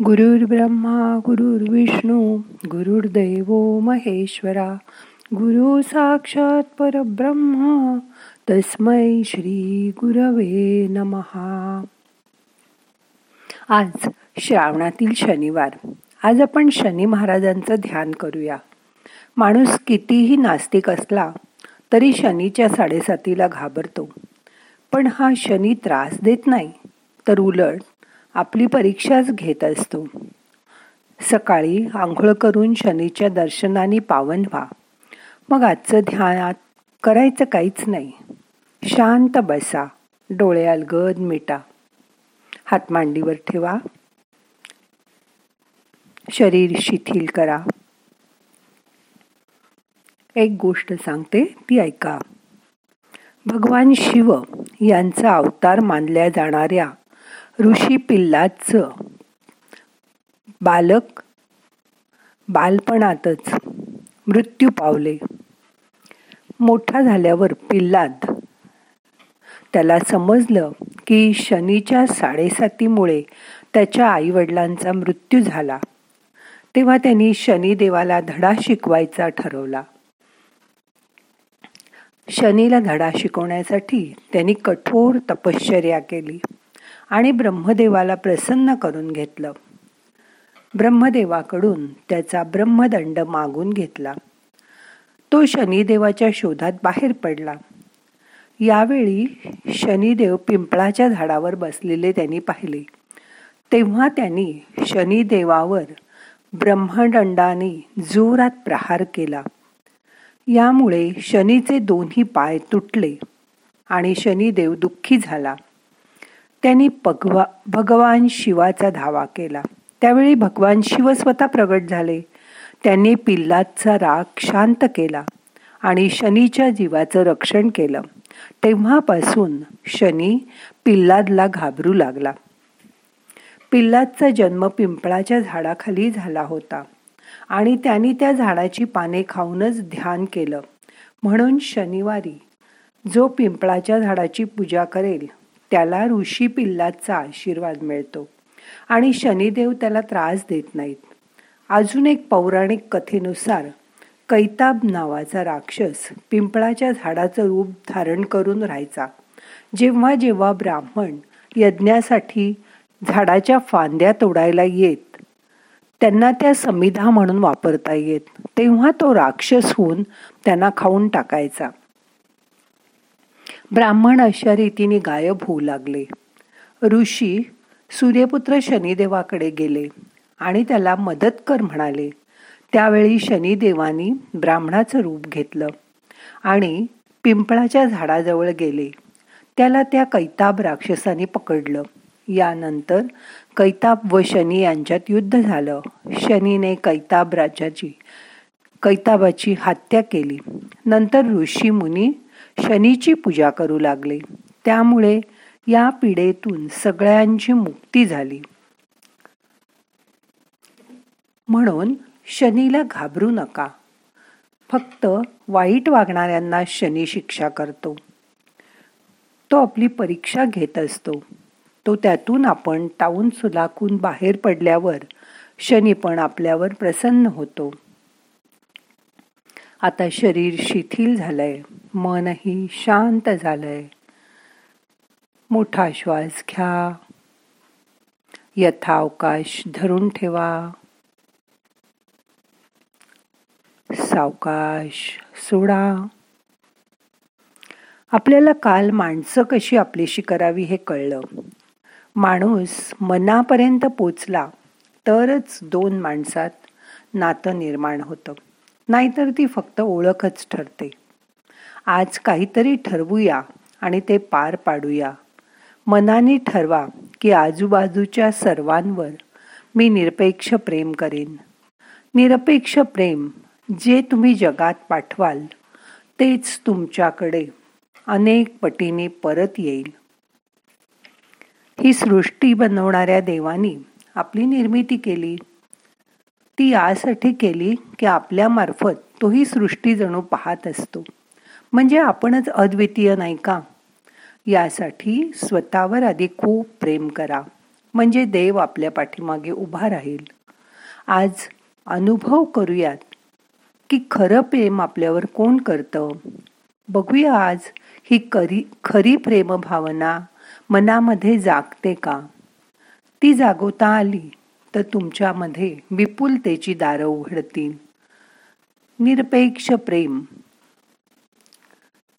ब्रह्मा गुरुर्विष्णू गुरुर्दैव महेश्वरा गुरु साक्षात परब्रह्म तस्मै श्री गुरवे नमहा आज श्रावणातील शनिवार. आज आपण शनी महाराजांचं ध्यान करूया. माणूस कितीही नास्तिक असला तरी शनीच्या साडेसातीला घाबरतो. पण हा शनी त्रास देत नाही तर उलट आपली परीक्षाच घेत असतो. सकाळी आंघोळ करून शनीच्या दर्शनाने पावन व्हा. मग आजचं ध्यानात करायचं काहीच नाही. शांत बसा. डोळे अलगद मिटा. हात मांडीवर ठेवा. शरीर शिथिल करा. एक गोष्ट सांगते ती ऐका. भगवान शिव यांचा अवतार मानल्या जाणाऱ्या ऋषी पिल्लाचं. बालक बालपणातच मृत्यू पावले. मोठा झाल्यावर पिल्लाद त्याला समजलं की शनीच्या साडेसातीमुळे त्याच्या आईवडिलांचा मृत्यू झाला. तेव्हा त्यांनी शनिदेवाला धडा शिकवायचा ठरवला. शनीला धडा शिकवण्यासाठी त्यांनी कठोर तपश्चर्या केली. आणि ब्रह्मदेवाला प्रसन्न करून घेतलं. ब्रह्मदेवाकडून त्याचा ब्रह्मदंड मागून घेतला. तो शनिदेवाच्या शोधात बाहेर पडला. यावेळी शनिदेव पिंपळाच्या झाडावर बसलेले त्यांनी पाहिले. तेव्हा त्यांनी शनिदेवावर ब्रह्मदंडाने जोरात प्रहार केला. यामुळे शनीचे दोन्ही पाय तुटले आणि शनिदेव दुःखी झाला. त्यांनी भगवा भगवान शिवाचा धावा केला. त्यावेळी भगवान शिव स्वतः प्रगट झाले. त्यांनी पिल्लाचा राग शांत केला आणि शनीच्या जीवाचं रक्षण केलं. तेव्हापासून शनी पिल्लादला घाबरू लागला. पिल्लादचा जन्म पिंपळाच्या झाडाखाली झाला होता आणि त्यांनी त्या झाडाची पाने खाऊनच ध्यान केलं. म्हणून शनिवारी जो पिंपळाच्या झाडाची पूजा करेल त्याला ऋषी पिल्लाचा आशीर्वाद मिळतो. आणि शनिदेव त्याला त्रास देत नाहीत. अजून एक पौराणिक कथेनुसार कैताब नावाचा राक्षस पिंपळाच्या झाडाचं रूप धारण करून राहायचा. जेव्हा जेव्हा ब्राह्मण यज्ञासाठी झाडाच्या फांद्या तोडायला येत त्यांना त्या समिधा म्हणून वापरता येत तेव्हा तो राक्षस होऊन त्यांना खाऊन टाकायचा. ब्राह्मण अशा रीतीने गायब होऊ लागले. ऋषी सूर्यपुत्र शनिदेवाकडे गेले आणि त्याला मदत कर म्हणाले त्यावेळी शनिदेवानी ब्राह्मणाचं रूप घेतलं आणि पिंपळाच्या झाडाजवळ गेले. त्याला त्या कैताब राक्षसाने पकडलं. यानंतर कैताब व शनी यांच्यात युद्ध झालं. शनीने कैताब राजाची कैताबाची हत्या केली. नंतर ऋषी मुनी शनीची पूजा करू लागले. त्यामुळे या पिढेतून सगळ्यांची मुक्ती झाली. म्हणून शनीला घाबरू नका. फक्त वाईट वागणाऱ्यांना शनी शिक्षा करतो. तो आपली परीक्षा घेत असतो. तो त्यातून आपण टाऊन सुलाखून बाहेर पडल्यावर शनी पण आपल्यावर प्रसन्न होतो. आता शरीर शिथिल झालंय मनही शांत झालंय. मोठा श्वास घ्या. यथावकाश धरून ठेवा. सावकाश सोडा. आपल्याला काल माणसं कशी आपलीशी करावी हे कळलं. माणूस मनापर्यंत पोचला तरच दोन माणसात नातं निर्माण होतं. नाहीतर ती फक्त ओळखच ठरते. आज काहीतरी ठरवूया आणि ते पार पाडूया. मनाने ठरवा की आजूबाजूच्या सर्वांवर मी निरपेक्ष प्रेम करेन. निरपेक्ष प्रेम जे तुम्ही जगात पाठवाल तेच तुमच्याकडे अनेक पटीने परत येईल. ही सृष्टी बनवणाऱ्या देवानी आपली निर्मिती केली. ती यासाठी केली की आपल्यामार्फत तोही सृष्टी जणू पाहत असतो. म्हणजे आपणच अद्वितीय नाही का? यासाठी स्वतःवर आधी खूप प्रेम करा. म्हणजे देव आपल्या पाठीमागे उभा राहील. आज अनुभव करूयात की खरं प्रेम आपल्यावर कोण करतं? बघूया आज ही करी खरी प्रेमभावना मनामध्ये जागते का? ती जागवता आली. तर तुमच्यामध्ये विपुलतेची दारं उघडतील. निरपेक्ष प्रेम.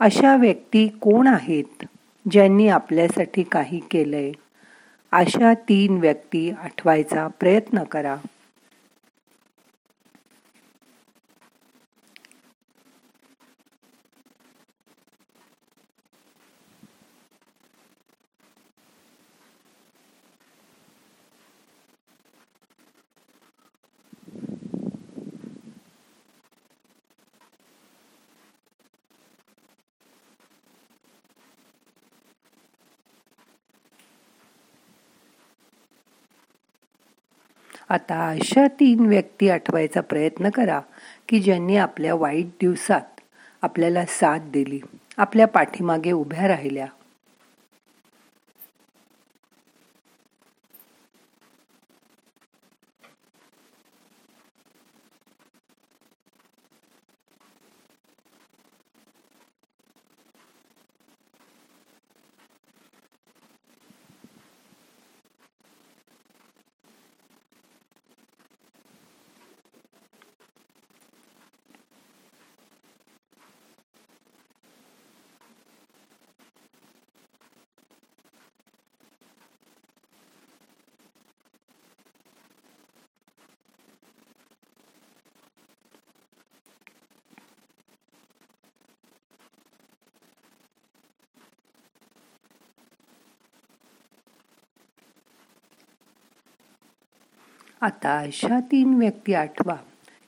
अशा व्यक्ती कोण आहेत ज्यांनी आपल्यासाठी काही केलंय? अशा तीन व्यक्ती आठवायचा प्रयत्न करा. आता अशा तीन व्यक्ती आठवायचा प्रयत्न करा की ज्यांनी आपल्या वाईट दिवसात आपल्याला साथ दिली आपल्या पाठीमागे उभ्या राहिल्या. आता अशा तीन व्यक्ती आठवा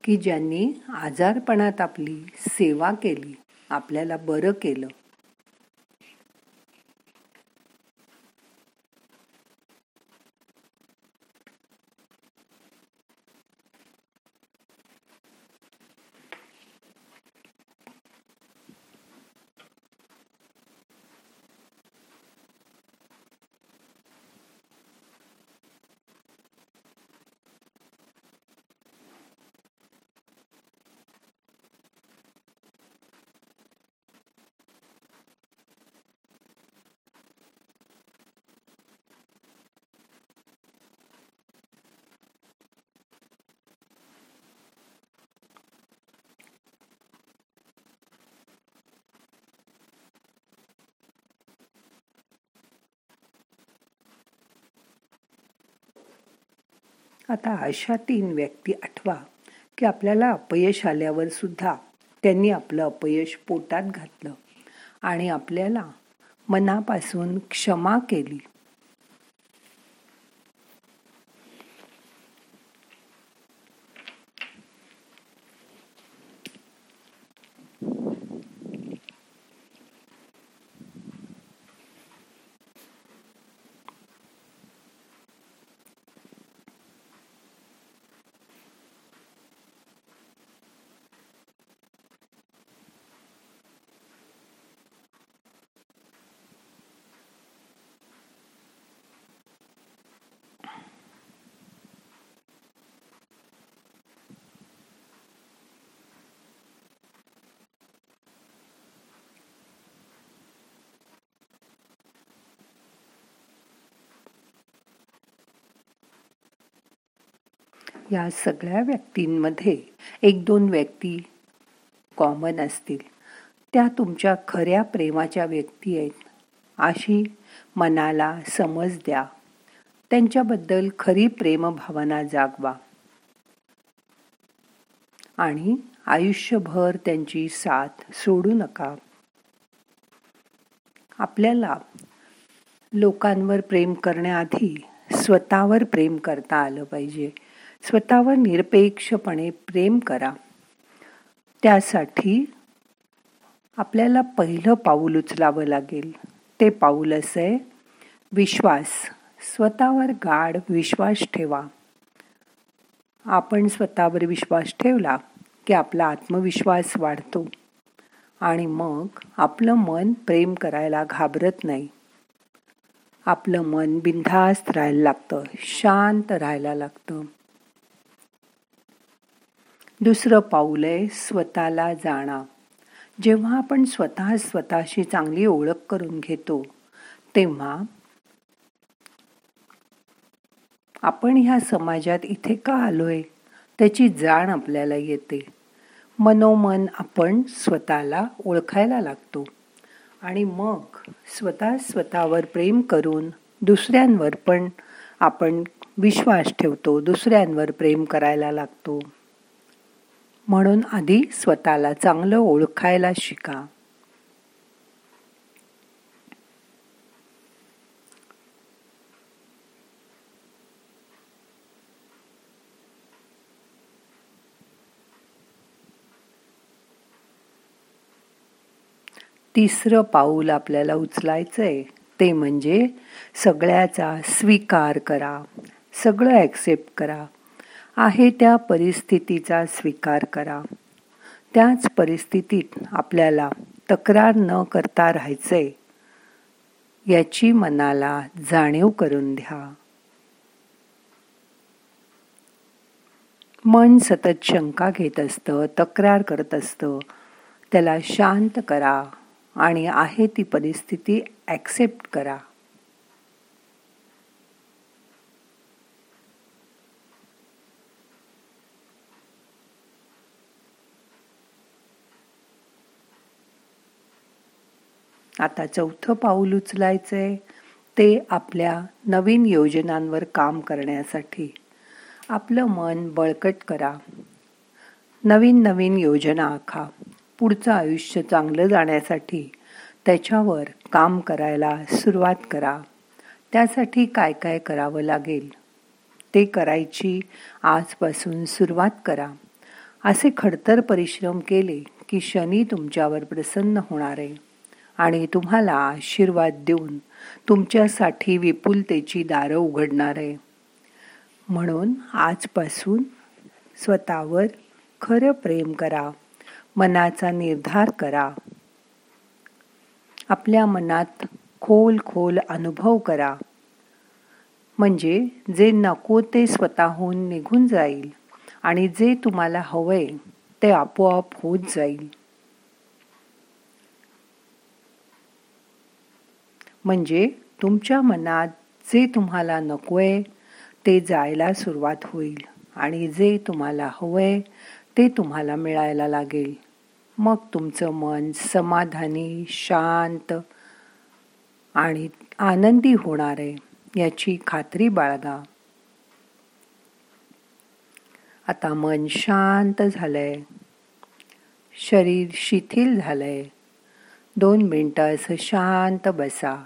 की ज्यांनी आजारपणात आपली सेवा केली आपल्याला बरं केलं. आता अशा तीन व्यक्ती आठवा की आपल्याला अपयश आल्यावर सुद्धा त्यांनी आपलं अपयश पोटात घातलं आणि आपल्याला मनापासून क्षमा केली. या सगळ्या व्यक्तींमध्ये एक दोन व्यक्ती कॉमन असतील. त्या तुमच्या खऱ्या प्रेमाच्या व्यक्ती आहेत. अशी मनाला समज द्या. त्यांच्याबद्दल खरी प्रेमभावना जागवा. आणि आयुष्यभर त्यांची साथ सोडू नका. आपल्याला लोकांवर प्रेम करण्याआधी स्वतःवर प्रेम करता आलं पाहिजे. स्वतःवर निरपेक्षपणे प्रेम करा. त्यासाठी आपल्याला पहिलं पाऊल उचलावं लागेल. ते पाऊल असं आहे विश्वास. स्वतःवर गाढ विश्वास ठेवा. आपण स्वतःवर विश्वास ठेवला की आपला आत्मविश्वास वाढतो. आणि मग आपलं मन प्रेम करायला घाबरत नाही. आपलं मन बिनधास्त राहायला लागतं शांत राहायला लागतं. दुसरं पाऊल आहे स्वतःला जाणा. जेव्हा आपण स्वतः स्वतःशी चांगली ओळख करून घेतो तेव्हा आपण ह्या समाजात इथे का आलोय? त्याची जाण आपल्याला येते. मनोमन आपण स्वतःला ओळखायला लागतो. आणि मग स्वतः स्वतःवर प्रेम करून दुसऱ्यांवर पण आपण विश्वास ठेवतो दुसऱ्यांवर प्रेम करायला लागतो. म्हणून आधी स्वतःला चांगलं ओळखायला शिका. तिसरं पाऊल आपल्याला उचलायचंय ते म्हणजे सगळ्याचा स्वीकार करा सगळं ॲक्सेप्ट करा. आहे त्या परिस्थितीचा स्वीकार करा. त्याच परिस्थितीत आपल्याला तक्रार न करता राहायचंय याची मनाला जाणीव करून द्या. मन सतत शंका घेत असतं तक्रार करत असतं. त्याला शांत करा आणि आहे ती परिस्थिती ॲक्सेप्ट करा. आता चौथं पाऊल उचलायचंय ते आपल्या नवीन योजनांवर काम करण्यासाठी. आपलं मन बळकट करा. नवीन नवीन योजना आखा. पुढचं आयुष्य चांगलं जाण्यासाठी त्याच्यावर काम करायला सुरुवात करा. त्यासाठी काय काय करावं लागेल? ते करायची आजपासून सुरुवात करा. असे खडतर परिश्रम केले की शनी तुमच्यावर प्रसन्न होणार आहे. आणि तुम्हाला आशीर्वाद देऊन तुमच्यासाठी विपुलतेची दारं उघडणार आहे. म्हणून आजपासून स्वतःवर खरं प्रेम करा मनाचा निर्धार करा. आपल्या मनात खोल खोल अनुभव करा. म्हणजे जे नको ते स्वतःहून निघून जाईल आणि जे तुम्हाला हवंय ते आपोआप होत जाईल. म्हणजे तुमच्या मनात जे तुम्हाला नकोय ते जायला सुरुवात होईल आणि जे तुम्हाला हवंय ते तुम्हाला मिळायला लागेल. मग तुमचं मन समाधानी शांत आणि आनंदी होणार आहे याची खात्री बाळगा. आता मन शांत झालंय. शरीर शिथिल झालंय. दोन मिनटं असं शांत बसा.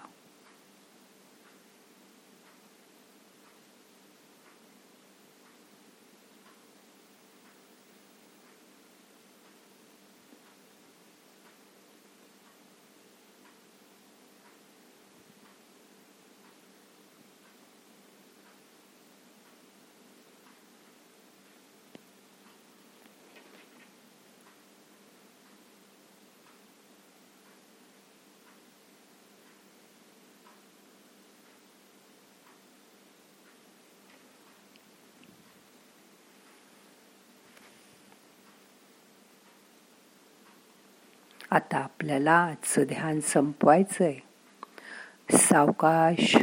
आता आपल्याला आजचं ध्यान संपवायचं आहे सावकाश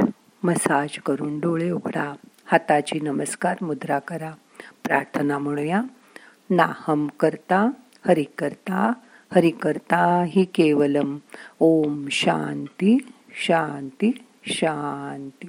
मसाज करून डोळे उघडा हाताची नमस्कार मुद्रा करा. प्रार्थना म्हणूया. नाहम करता हरि करता हरि करता ही केवलम. ओम शांती शांती शांती.